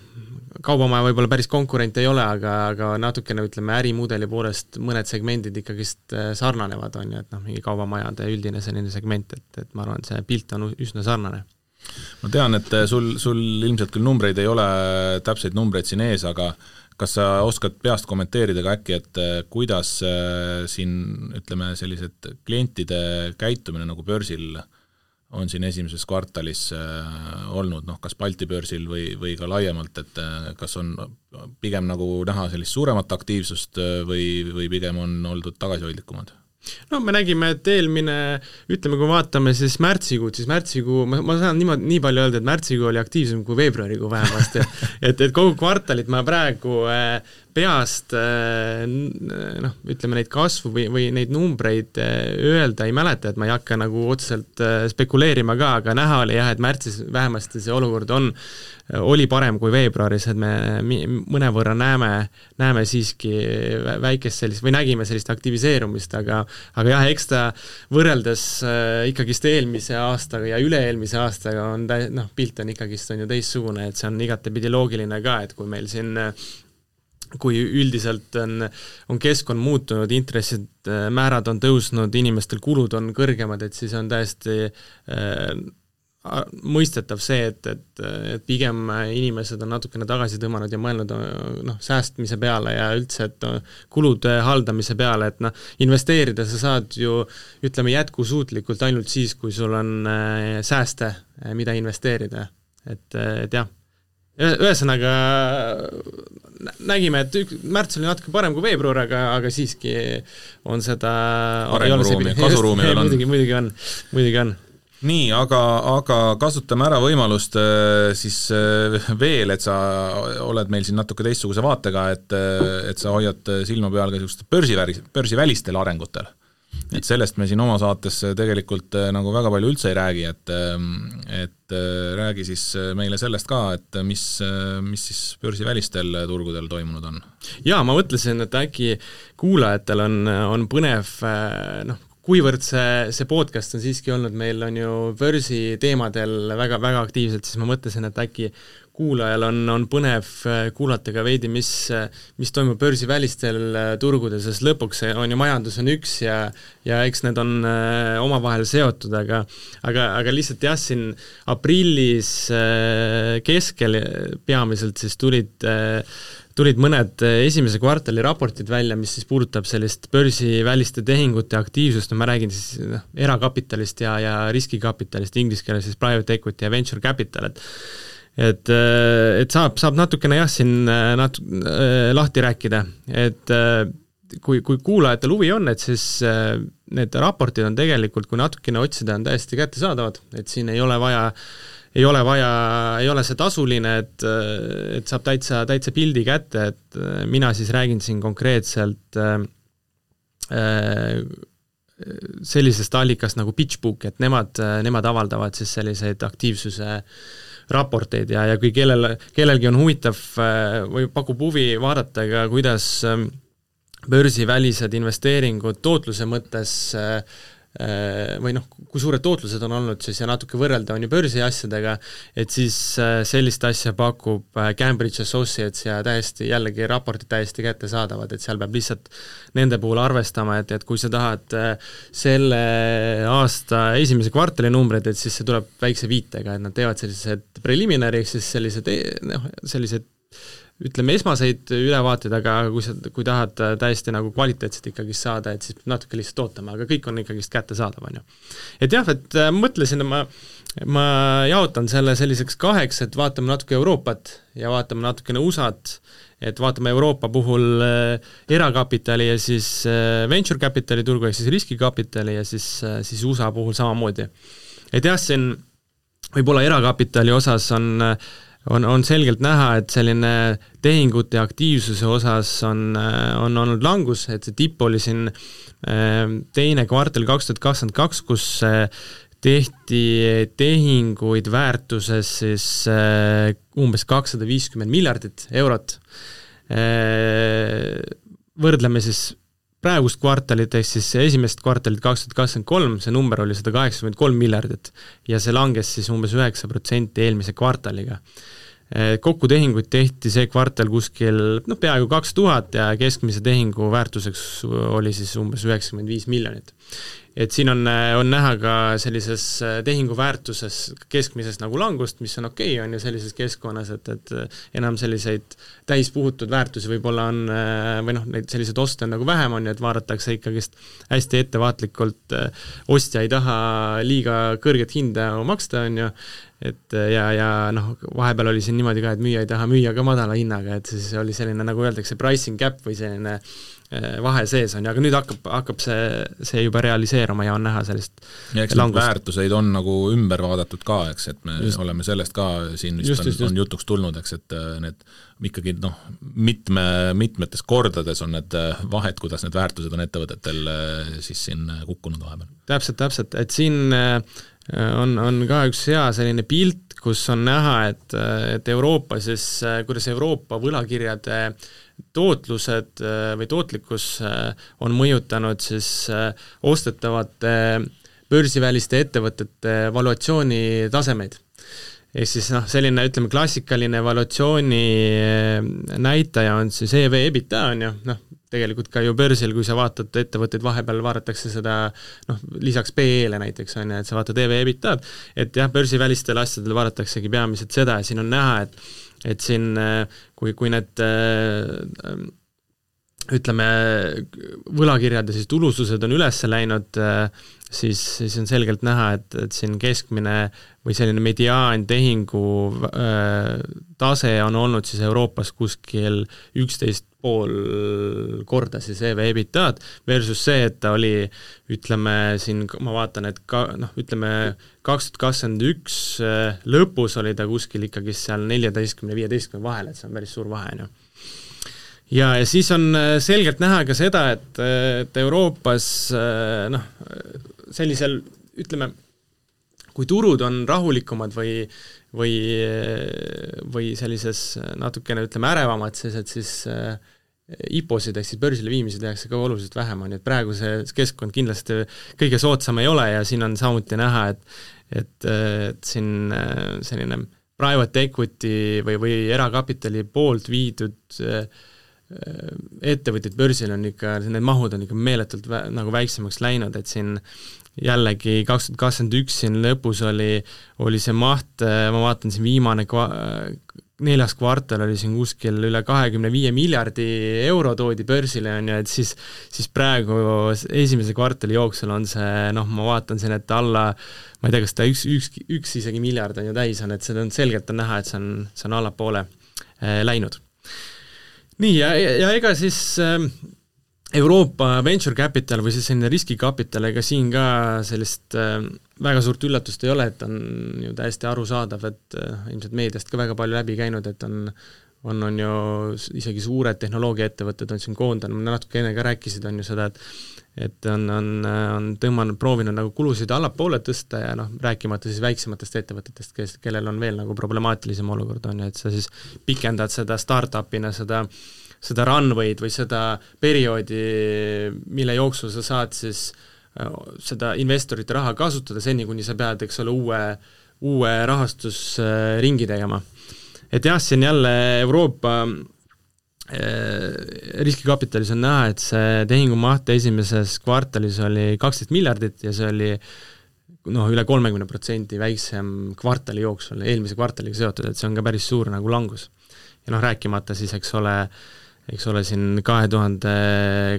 kaubamaja võib-olla päris konkurent ei ole, aga, aga natukene ütleme, ärimudeli poolest mõned segmendid ikkagist äh, sarnanevad, on ju, et noh, mingi kaubamajade üldine selline segment, et, et ma arvan, see pilt on üsna sarnane. Ma tean, et sul, sul ilmselt küll numbreid ei ole, täpseid numbreid siin ees, aga kas sa oskad peast kommenteerida ka äkki, et kuidas siin ütleme, sellised klientide käitumine nagu börsil on siin esimeses kvartalis olnud, noh kas Balti börsil või, või ka laiemalt, et kas on pigem nagu näha sellist suuremat aktiivsust või, või pigem on oldud tagasihoidlikumad? No me nägime, et eelmine, ütleme, kui vaatame siis märtsikuud, siis märtsikuu, ma, ma saan niimoodi, nii palju öelda, et märtsikuu oli aktiivsem kui veebruarikuu vähemasti. Et, et kogu kvartalit ma praegu äh, peast äh, noh, ütleme neid kasvu või, või neid numbreid äh, öelda ei mäleta, et ma ei hakka nagu otseselt äh, spekuleerima ka, aga näha oli jah, et märtsis vähemasti see olukord on, oli parem kui veebruaris, et me mõnevõrra näeme, näeme siiski väikest sellist, või nägime sellist aktiviseerumist, aga aga jah, eks ta võrreldes ikkagist eelmise aastaga ja üle-eelmise aastaga on tä-, noh, pilt on ikkagist, on ju teistsugune, et see on igatepidi loogiline ka, et kui meil siin kui üldiselt on, on keskkond muutunud, intressid, äh, määrad on tõusnud, inimestel kulud on kõrgemad, et siis on täiesti äh, mõistetav see, et, et, et pigem inimesed on natukene tagasi tõmmanud ja mõelnud noh, säästmise peale ja üldse, et kulude haldamise peale, et noh, investeerida sa saad ju ütleme, jätkusuutlikult ainult siis, kui sul on äh, sääste, mida investeerida. et, et jah ühesõnaga nägime, et ük-, märts oli natuke parem kui veebruar, aga, aga siiski on seda arenguruumi, kasuruumi veel on. muidugi, muidugi on, muidugi on nii, aga, aga kasutame ära võimalust äh, siis äh, veel, et sa oled meil siin natuke teistsuguse vaatega, et, äh, et sa hoiad silma peal ka niisugustel börsiväris, börsivälistel arengutel et sellest me siin oma saates tegelikult äh, nagu väga palju üldse ei räägi, et ähm, et äh, räägi siis äh, meile sellest ka, et mis, mis siis börsivälistel turgudel toimunud on? jaa, ma mõtlesin, et äkki kuulajatel on, on põnev noh, kuivõrd see, see podcast on siiski olnud meil, on ju börsiteemadel väga, väga aktiivselt, siis ma mõtlesin, et äkki kuulajal on, on põnev äh, kuulata ka veidi, mis, mis toimub börsivälistel äh, turgudel, sest lõpuks on ju majandus on üks ja ja eks need on äh, omavahel seotud, aga aga, aga lihtsalt jah, siin aprillis keskel peamiselt siis tulid tulid mõned esimese kvartali raportid välja, mis siis puudutab sellist börsiväliste tehingute aktiivsust, no ma räägin siis noh, erakapitalist ja, ja riskikapitalist, inglise keeles siis private equity ja venture capital, et et, äh, et saab, saab natukene jah, siin äh, nat-, äh, lahti rääkida, et kui, kui kuulajatel huvi on, et siis need raportid on tegelikult, kui natukene otsida, on täiesti kättesaadavad, et siin ei ole vaja ei ole vaja, ei ole see tasuline, et, et saab täitsa, täitsa pildi kätte, et mina siis räägin siin konkreetselt sellisest allikast nagu PitchBook, et nemad, nemad avaldavad siis selliseid aktiivsuse äh, raporteid ja, ja kui kellel, kellelgi on huvitav äh, või pakub huvi vaadata ka, kuidas ähm, börsivälised investeeringud tootluse mõttes äh, või noh, kui suured tootlused on olnud siis ja natuke võrrelda on ju börsiasjadega, et siis äh, sellist asja pakub äh, Cambridge Associates ja täiesti jällegi raportid täiesti kättesaadavad, et seal peab lihtsalt nende puhul arvestama, et, et kui sa tahad selle aasta esimese kvartali numbreid, et siis see tuleb väikse viitega, et nad teevad sellised preliminary ehk siis sellised noh, sellised ütleme, esmaseid ülevaateid, aga kui sa, kui tahad täiesti nagu kvaliteetset ikkagi saada, et siis natuke lihtsalt ootama, aga kõik on ikkagist kättesaadav, on ju. et jah, et äh, mõtlesin, ma, ma jaotan selle selliseks kaheks, et vaatame natuke Euroopat ja vaatame natukene USA-t, et vaatame Euroopa puhul äh, erakapitali ja siis äh, venture capitali turgu ehk siis riskikapitali ja siis äh,, siis USA puhul samamoodi. et jah, siin võib-olla erakapitali osas on äh, on, on selgelt näha, et selline tehingute aktiivsuse osas on, on olnud langus, et see tipp oli siin äh, teine kvartal kaks tuhat kakskümmend kaks, kus äh, tehti tehinguid väärtuses siis äh, umbes kakssada viiskümmend miljardit eurot. Võrdleme siis praegust kvartalit, ehk siis esimest kvartalit kaks tuhat kakskümmend kolm, see number oli sada kaheksakümmend kolm miljardit ja see langes siis umbes üheksa protsenti eelmise kvartaliga. Eh, kokku tehinguid tehti see kvartal kuskil noh, peaaegu kaks tuhat ja keskmise tehingu väärtuseks oli siis umbes üheksakümmend viis miljonit. et siin on, on näha ka sellises tehingu väärtuses keskmises nagu langust, mis on okei okay,, on ju, sellises keskkonnas, et, et enam selliseid täispuhutud väärtusi võib-olla on või noh, neid selliseid oste on nagu vähem, on ju, et vaadatakse ikkagist hästi ettevaatlikult, ostja ei taha liiga kõrget hinda maksta, on ju, et ja, ja noh, vahepeal oli siin niimoodi ka, et müüja ei taha müüa ka madala hinnaga, et siis oli selline, nagu öeldakse, pricing gap või selline äh, vahe sees on ju, aga nüüd hakkab, hakkab see, see juba realiseeruma ja on näha sellist ja eks neid väärtuseid on nagu ümber vaadatud ka, eks, et me just. oleme sellest ka siin vist just, on, just, on jutuks tulnud, eks, et äh, need ikkagi noh, mitme, mitmetes kordades on need äh, vahed, kuidas need väärtused on ettevõtetel äh, siis siin kukkunud vahepeal. täpselt, täpselt, et siin on, on ka üks hea selline pilt, kus on näha, et, et Euroopa siis, kuidas Euroopa võlakirjade tootlused äh, või tootlikkus äh, on mõjutanud siis äh, ostetavate börsiväliste ettevõtete valuatsiooni tasemeid. ehk siis noh, selline ütleme, klassikaline valuatsiooni näitaja on siis EV EBITDA on ju, noh, tegelikult ka ju börsil, kui sa vaatad ettevõtteid, vahepeal vaadatakse seda noh, lisaks PE-le näiteks on ju, et sa vaatad EV EBITDA-d, et jah, börsivälistel asjadel vaadataksegi peamiselt seda ja siin on näha, et et siin kui, kui need ütleme, võlakirjade siis tulusused on üles läinud, siis, siis on selgelt näha, et, et siin keskmine või selline mediaantehingu äh, tase on olnud siis Euroopas kuskil üksteist pool korda siis EV-EBITDA-d versus see, et ta oli ütleme siin, ma vaatan, et ka noh, ütleme kaks tuhat kakskümmend üks äh, lõpus oli ta kuskil ikkagi seal neljateistkümne, viieteistkümne vahel, et see on päris suur vahe, on ju ja, ja siis on äh, selgelt näha ka seda, et, et Euroopas noh, sellisel ütleme, kui turud on rahulikumad või või, või sellises natukene ütleme, ärevamad, siis et siis äh, IPO-sid ehk siis börsile viimisi tehakse ka oluliselt vähem, on ju, et praegu see keskkond kindlasti kõige soodsam ei ole ja siin on samuti näha, et et, et siin äh, selline private equity või, või erakapitali poolt viidud äh, ettevõtted börsil on ikka, need mahud on ikka meeletult vä-, nagu väiksemaks läinud, et siin jällegi kaks tuhat kakskümmend üks siin lõpus oli, oli see maht, ma vaatan siin viimane kva-, neljas kvartal oli siin kuskil üle kahekümne viie miljardi euro toodi börsile, on ju, et siis siis praegu esimese kvartali jooksul on see noh, ma vaatan siin, et alla ma ei tea, kas ta üks, üks, üks isegi miljard on ju täis on, et seda on selgelt on näha, et see on, see on allapoole äh, läinud. Nii, ja, ja ega siis äh, Euroopa Venture Capital või siis selline riskikapital, ega siin ka sellist äh, väga suurt üllatust ei ole, et on ju täiesti arusaadav, et äh, ilmselt meediast ka väga palju läbi käinud, et on on, on ju isegi suured tehnoloogiaettevõtted on siin koondanud, natuke enne ka rääkisid, on ju seda, et et on, on, on tõmmanud, proovinud nagu kulusid allapoole tõsta ja noh, rääkimata siis väiksematest ettevõtetest, kes, kellel on veel nagu problemaatilisem olukord, on ju, et sa siis pikendad seda startup'ina seda seda runway'd või seda perioodi, mille jooksul sa saad siis äh, seda investorite raha kasutada seni, kuni sa pead, eks ole, uue, uue rahastusringi tegema. et jah, siin jälle Euroopa riskikapitalis on näha, et see tehingumaht esimeses kvartalis oli kaksteist miljardit ja see oli noh, üle kolmekümne protsendi väiksem kvartali jooksul, eelmise kvartaliga seotud, et see on ka päris suur nagu langus. ja noh, rääkimata siis, eks ole, eks ole, siin kahe tuhande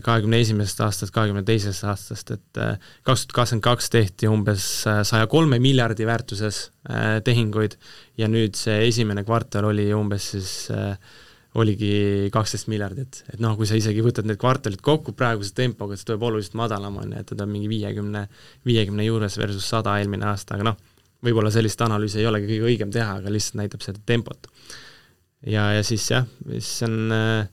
kahekümne esimesest aastast, kahekümne teisest aastast, et äh, kaks tuhat kakskümmend kaks tehti umbes äh, saja kolme miljardi väärtuses äh, tehinguid ja nüüd see esimene kvartal oli umbes siis oligi kaksteist miljardit, et noh, kui sa isegi võtad need kvartalid kokku praeguse tempoga, siis tuleb oluliselt madalam, on ju, et ta on mingi viiekümne, viiekümne juures versus sada eelmine aasta, aga noh, võib-olla sellist analüüsi ei olegi kõige õigem teha, aga lihtsalt näitab seda tempot. ja, ja siis jah, siis on äh,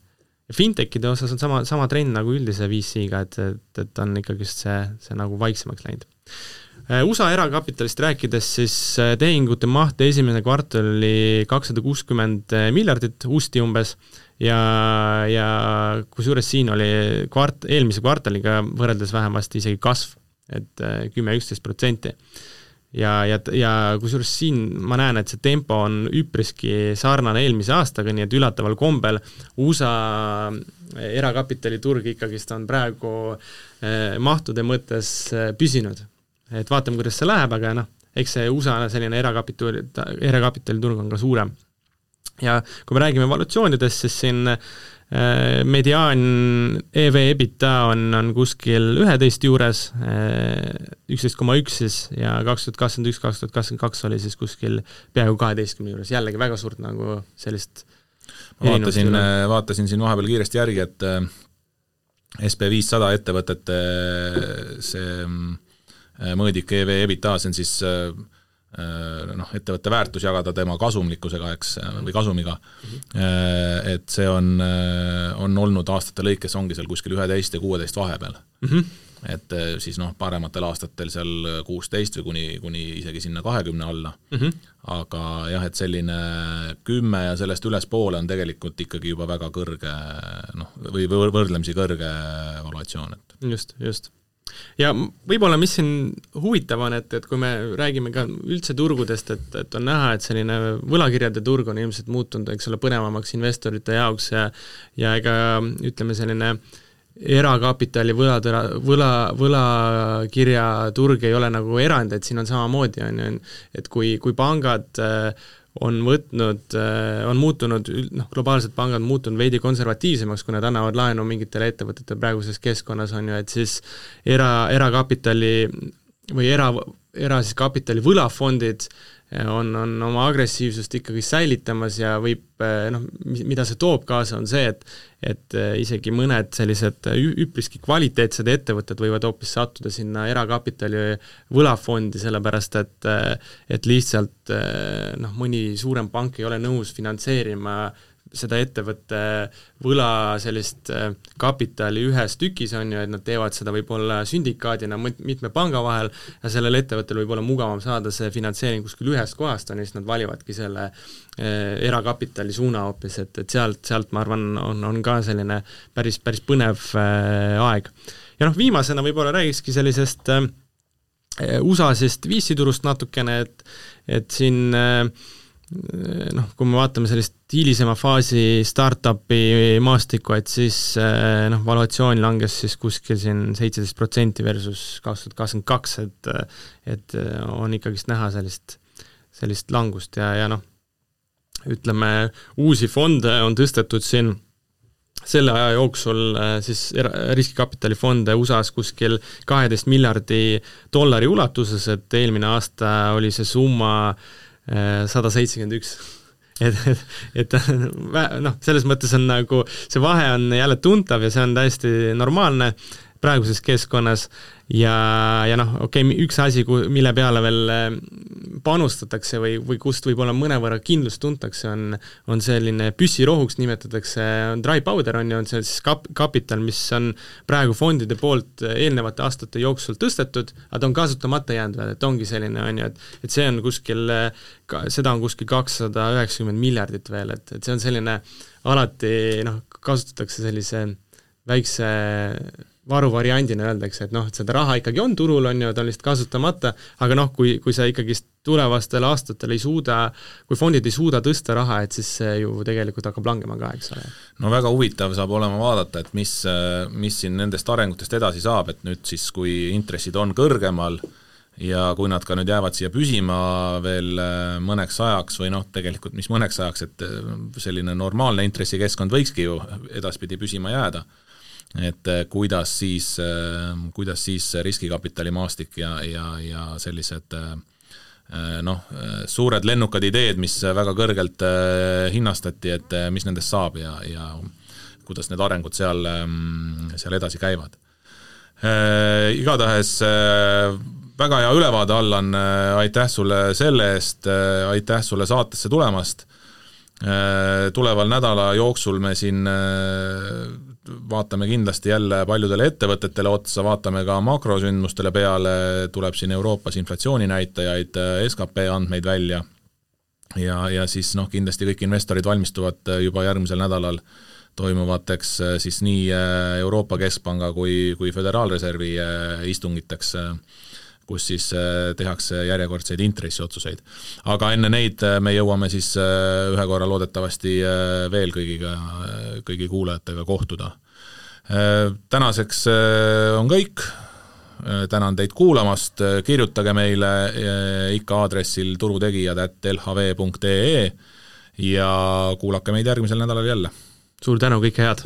fintechide osas on sama, sama trend nagu üldise VC-ga, et, et, et on ikkagist see, see nagu vaiksemaks läinud. Äh, USA erakapitalist rääkides, siis äh, tehingute maht esimene kvartal oli kakssada kuuskümmend miljardit usti umbes ja, ja kusjuures siin oli kvart-, eelmise kvartaliga võrreldes vähemasti isegi kasv, et äh, kümme, üksteist protsenti. ja, ja, ja kusjuures siin ma näen, et see tempo on üpriski sarnane eelmise aastaga, nii et üllataval kombel USA erakapitaliturg ikkagist on praegu mahtude mõttes püsinud. Et vaatame, kuidas see läheb, aga noh, eks see USA selline erakapitali, erakapitaliturg on ka suurem. ja kui me räägime evolutsioonidest, siis siin Äh, mediaan EV EBITDA on, on kuskil üheteist juures, äh, üksteist koma üks siis, ja kaks tuhat kakskümmend üks, kaks tuhat kakskümmend kaks oli siis kuskil peaaegu kaheteistkümne juures, jällegi väga suurt nagu sellist ma vaatasin, vaatasin siin vahepeal kiiresti järgi, et äh, SB viissada ettevõtete see mõõdik EV EBITDA, see on siis Äh, noh, ettevõtte väärtus jagada tema kasumlikkusega, eks, või kasumiga mm, -hmm. et see on, äh, on olnud aastate lõikes, ongi seal kuskil üheteist ja kuueteist vahepeal mm. -hmm. et siis noh, parematel aastatel seal kuusteist või kuni, kuni isegi sinna kahekümne alla mm, -hmm. aga jah, et selline kümme ja sellest ülespoole on tegelikult ikkagi juba väga kõrge noh, või võrdlemisi kõrge evaluatsioon, et just, just ja võib-olla, mis siin huvitav on, et, et kui me räägime ka üldse turgudest, et, et on näha, et selline võlakirjade turg on ilmselt muutunud, eks ole, põnevamaks investorite jaoks ja ja ega ütleme, selline erakapitali võlatõra, võla, võlakirjaturg ei ole nagu erand, et siin on samamoodi, on ju, et kui, kui pangad äh, on võtnud, äh, on muutunud, noh, globaalsed pangad muutunud veidi konservatiivsemaks, kui nad annavad laenu mingitele ettevõtetele praeguses keskkonnas, on ju, et siis era, erakapitali või era, era siis kapitali võlafondid on, on oma agressiivsust ikkagi säilitamas ja võib noh, mida see toob kaasa, on see, et et eh, isegi mõned sellised üpriski kvaliteetsed ettevõtted võivad hoopis sattuda sinna erakapitali võlafondi, sellepärast et et lihtsalt eh, noh, mõni suurem pank ei ole nõus finantseerima äh, seda ettevõtte võla sellist äh, kapitali ühes tükis, on ju, et nad teevad seda võib-olla sündikaadina mitme panga vahel ja sellel ettevõttel võib olla mugavam saada see finantseering kuskil ühest kohast, on ju, siis nad valivadki selle eh, erakapitali suuna hoopis, et, et sealt, sealt ma arvan, on, on ka selline päris, päris põnev eh, aeg. ja noh, viimasena võib-olla räägikski sellisest USA-sist VC-turust natukene, et et siin äh, noh, kui me vaatame sellist hilisema faasi startup'i maastikku, et siis eh, noh, valuatsioon langes siis kuskil siin seitseteist protsenti versus kaks tuhat kakskümmend kaks, et et on ikkagist näha sellist, sellist langust ja, ja noh, ütleme, uusi fonde on tõstetud siin selle aja jooksul eh, siis riskikapitalifonde USA-s kuskil kaheteist miljardi dollari ulatuses, et eelmine aasta oli see summa äh, sada seitsekümmend üks. Et, et, et noh, selles mõttes on nagu, see vahe on jälle tuntav ja see on täiesti normaalne praeguses keskkonnas. Ja, ja noh, okei okay,, üks asi, mille peale veel eh, panustatakse või, või kust võib-olla mõnevõrra kindlust tuntakse, on, on selline püssirohuks nimetatakse, on dry powder, on ju, on see siis kap-, kapital, mis on praegu fondide poolt eelnevate aastate jooksul tõstetud, aga ta on kasutamata jäänud veel, et ongi selline, on ju, et et see on kuskil, seda on kuskil kakssada üheksakümmend miljardit veel, et, et see on selline alati noh, kasutatakse sellise väikse varuvariandina öeldakse, et noh, et seda raha ikkagi on turul, on ju, ta on lihtsalt kasutamata, aga noh, kui, kui sa ikkagist tulevastel aastatel ei suuda, kui fondid ei suuda tõsta raha, et siis see ju tegelikult hakkab langema ka, eks ole. no väga huvitav saab olema vaadata, et mis, mis siin nendest arengutest edasi saab, et nüüd siis, kui intressid on kõrgemal ja kui nad ka nüüd jäävad siia püsima veel mõneks ajaks või noh, tegelikult mis mõneks ajaks, et selline normaalne intressikeskkond võikski ju edaspidi püsima jääda et äh, kuidas siis, äh, kuidas siis riskikapitalimaastik ja, ja, ja sellised äh, noh, suured lennukad ideed, mis väga kõrgelt hinnastati, et mis nendest saab ja, ja kuidas need arengud seal, ähm, seal edasi käivad. Igatahes väga hea ülevaade, Allan, aitäh sulle selle eest, aitäh sulle saatesse tulemast, tuleval nädala jooksul me siin vaatame kindlasti jälle paljudele ettevõtetele otsa, vaatame ka makrosündmustele peale, tuleb siin Euroopas inflatsiooninäitajaid, skp andmeid välja. Ja, ja siis noh, kindlasti kõik investorid valmistuvad juba järgmisel nädalal toimuvateks siis nii Euroopa Keskpanga kui, kui Föderaalreservi istungiteks kus siis tehakse järjekordseid intressiotsuseid. aga enne neid me jõuame siis ühe korra loodetavasti veel kõigiga, kõigi kuulajatega kohtuda. Tänaseks on kõik, tänan teid kuulamast, kirjutage meile ikka aadressil turutegijad at lhv.ee ja kuulake meid järgmisel nädalal jälle. suur tänu, kõike head!